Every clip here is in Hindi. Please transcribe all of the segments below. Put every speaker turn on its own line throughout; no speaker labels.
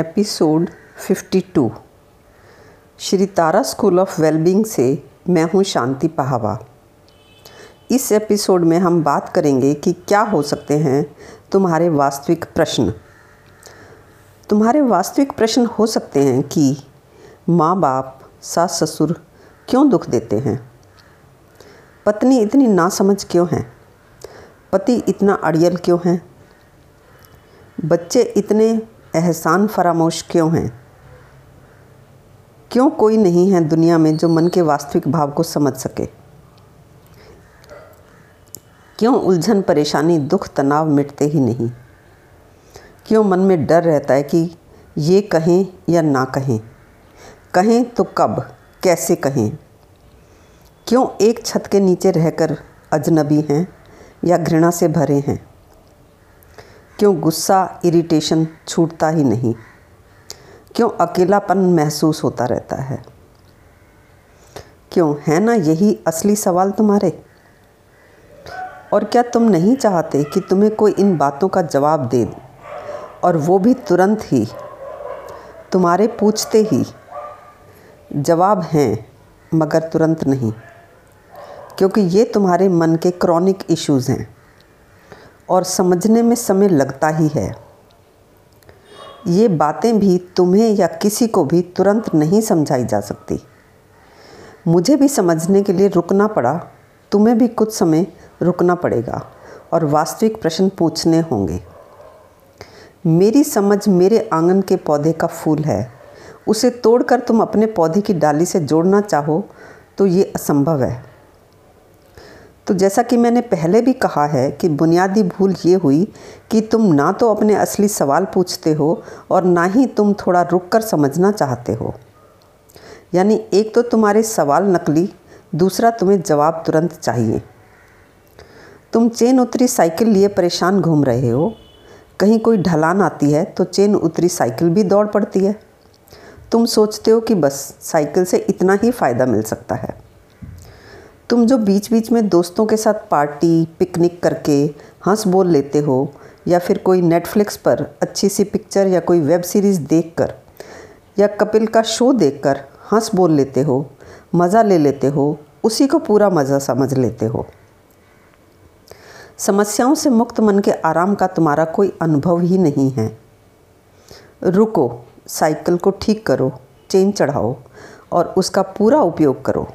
Episode 52 Shri Tara school of wellbeing से मैं हूँ शांति पहावा। इस एपिसोड में हम बात करेंगे कि क्या हो सकते हैं तुम्हारे वास्तविक प्रश्न। तुम्हारे वास्तविक प्रश्न हो सकते हैं कि माँ बाप सास ससुर क्यों दुख देते हैं? पत्नी इतनी नासमझ क्यों हैं? पति इतना अड़ियल क्यों है? बच्चे इतने एहसान फरामोश क्यों हैं? क्यों कोई नहीं है दुनिया में जो मन के वास्तविक भाव को समझ सके? क्यों उलझन, परेशानी, दुख, तनाव मिटते ही नहीं? क्यों मन में डर रहता है कि ये कहें या ना कहें? कहें तो कब? कैसे कहें? क्यों एक छत के नीचे रहकर अजनबी हैं या घृणा से भरे हैं? क्यों गुस्सा इरिटेशन छूटता ही नहीं? क्यों अकेलापन महसूस होता रहता है? क्यों है ना यही असली सवाल तुम्हारे? और क्या तुम नहीं चाहते कि तुम्हें कोई इन बातों का जवाब दे और वो भी तुरंत ही? तुम्हारे पूछते ही जवाब हैं, मगर तुरंत नहीं, क्योंकि ये तुम्हारे मन के क्रॉनिक इश्यूज़ हैं। और समझने में समय लगता ही है। ये बातें भी तुम्हें या किसी को भी तुरंत नहीं समझाई जा सकती। मुझे भी समझने के लिए रुकना पड़ा, तुम्हें भी कुछ समय रुकना पड़ेगा और वास्तविक प्रश्न पूछने होंगे। मेरी समझ मेरे आँगन के पौधे का फूल है। उसे तोड़कर तुम अपने पौधे की डाली से जोड़ना चाहो तो ये असंभव है। तो जैसा कि मैंने पहले भी कहा है कि बुनियादी भूल ये हुई कि तुम ना तो अपने असली सवाल पूछते हो और ना ही तुम थोड़ा रुक कर समझना चाहते हो। यानी एक तो तुम्हारे सवाल नकली, दूसरा तुम्हें जवाब तुरंत चाहिए। तुम चेन उतरी साइकिल लिए परेशान घूम रहे हो। कहीं कोई ढलान आती है तो चेन उतरी साइकिल भी दौड़ पड़ती है। तुम सोचते हो कि बस साइकिल से इतना ही फ़ायदा मिल सकता है। तुम जो बीच बीच में दोस्तों के साथ पार्टी, पिकनिक करके हंस बोल लेते हो, या फिर कोई नेटफ्लिक्स पर अच्छी सी पिक्चर या कोई वेब सीरीज़ देख कर या कपिल का शो देख कर हंस बोल लेते हो, मज़ा ले लेते हो, उसी को पूरा मज़ा समझ लेते हो। समस्याओं से मुक्त मन के आराम का तुम्हारा कोई अनुभव ही नहीं है। रुको साइकिल को ठीक करो चेन चढ़ाओ, और उसका पूरा उपयोग करो।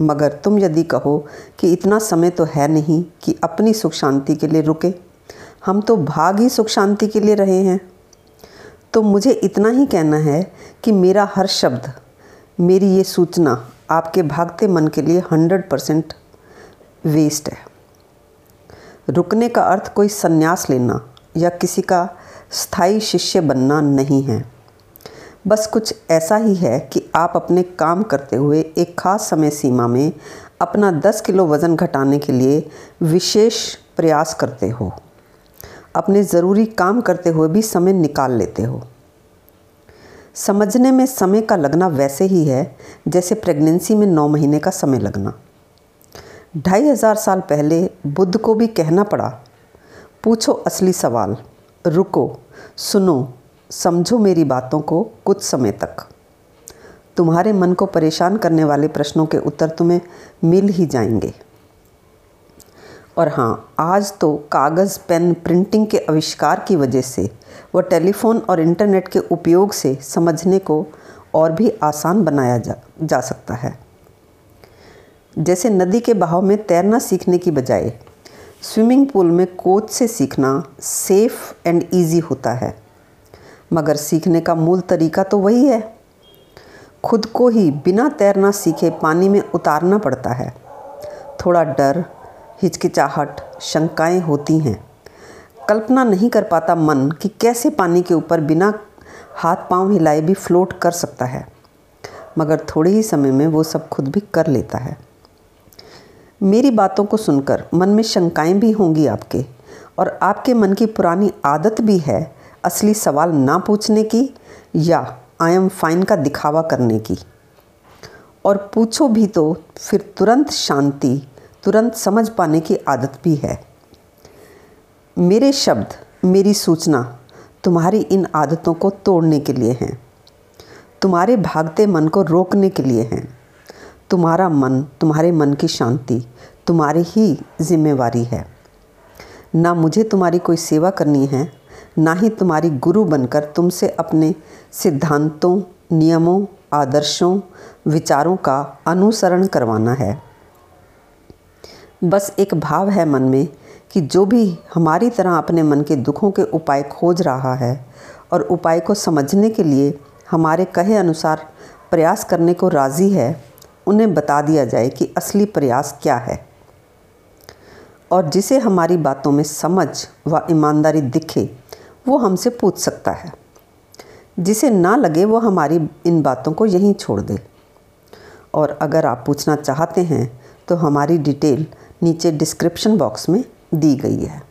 मगर तुम यदि कहो कि इतना समय तो है नहीं कि अपनी सुख शांति के लिए रुके। हम तो भाग ही सुख शांति के लिए रहे हैं। तो मुझे इतना ही कहना है कि मेरा हर शब्द, मेरी ये सूचना आपके भागते मन के लिए हंड्रेड परसेंट वेस्ट है। रुकने का अर्थ कोई संन्यास लेना या किसी का स्थायी शिष्य बनना नहीं है। बस कुछ ऐसा ही है कि आप अपने काम करते हुए एक ख़ास समय सीमा में अपना 10 किलो वज़न घटाने के लिए विशेष प्रयास करते हो। अपने ज़रूरी काम करते हुए भी समय निकाल लेते हो। समझने में समय का लगना वैसे ही है, जैसे प्रेगनेंसी में नौ महीने का समय लगना। ढाई हज़ार साल पहले बुद्ध को भी कहना पड़ा, पूछो असली सवाल, रुको, सुनो समझो मेरी बातों को कुछ समय तक। तुम्हारे मन को परेशान करने वाले प्रश्नों के उत्तर तुम्हें मिल ही जाएँगे। और हाँ आज तो कागज़, पेन, प्रिंटिंग के आविष्कार की वजह से व टेलीफोन और इंटरनेट के उपयोग से समझने को और भी आसान बनाया जा जा सकता है। जैसे नदी के बहाव में तैरना सीखने की बजाय, स्विमिंग पूल में कोच से सीखना सेफ़ एंड इजी होता है। मगर सीखने का मूल तरीका तो वही है। खुद को ही बिना तैरना सीखे पानी में उतारना पड़ता है। थोड़ा डर, हिचकिचाहट, शंकाएँ होती हैं। कल्पना नहीं कर पाता मन कि कैसे पानी के ऊपर बिना हाथ पाँव हिलाए भी फ्लोट कर सकता है। मगर थोड़े ही समय में वो सब खुद भी कर लेता है। मेरी बातों को सुनकर मन में शंकाएँ भी होंगी आपके और आपके मन की पुरानी आदत भी है असली सवाल ना पूछने की या आई एम फाइन का दिखावा करने की। और पूछो भी तो फिर तुरंत शांति, तुरंत समझ पाने की आदत भी है। मेरे शब्द, मेरी सूचना तुम्हारी इन आदतों को तोड़ने के लिए हैं। तुम्हारे भागते मन को रोकने के लिए हैं। तुम्हारा मन, तुम्हारे मन की शांति तुम्हारी ही जिम्मेवारी है। ना मुझे तुम्हारी कोई सेवा करनी है ना ही तुम्हारी गुरु बनकर तुमसे अपने सिद्धांतों, नियमों, आदर्शों, विचारों का अनुसरण करवाना है। बस एक भाव है मन में कि जो भी हमारी तरह अपने मन के दुखों के उपाय खोज रहा है और उपाय को समझने के लिए हमारे कहे अनुसार प्रयास करने को राज़ी है, उन्हें बता दिया जाए कि असली प्रयास क्या है। और जिसे हमारी बातों में समझ व ईमानदारी दिखे वो हमसे पूछ सकता है। जिसे ना लगे वो हमारी इन बातों को यहीं छोड़ दे। और अगर आप पूछना चाहते हैं तो हमारी डिटेल नीचे डिस्क्रिप्शन बॉक्स में दी गई है।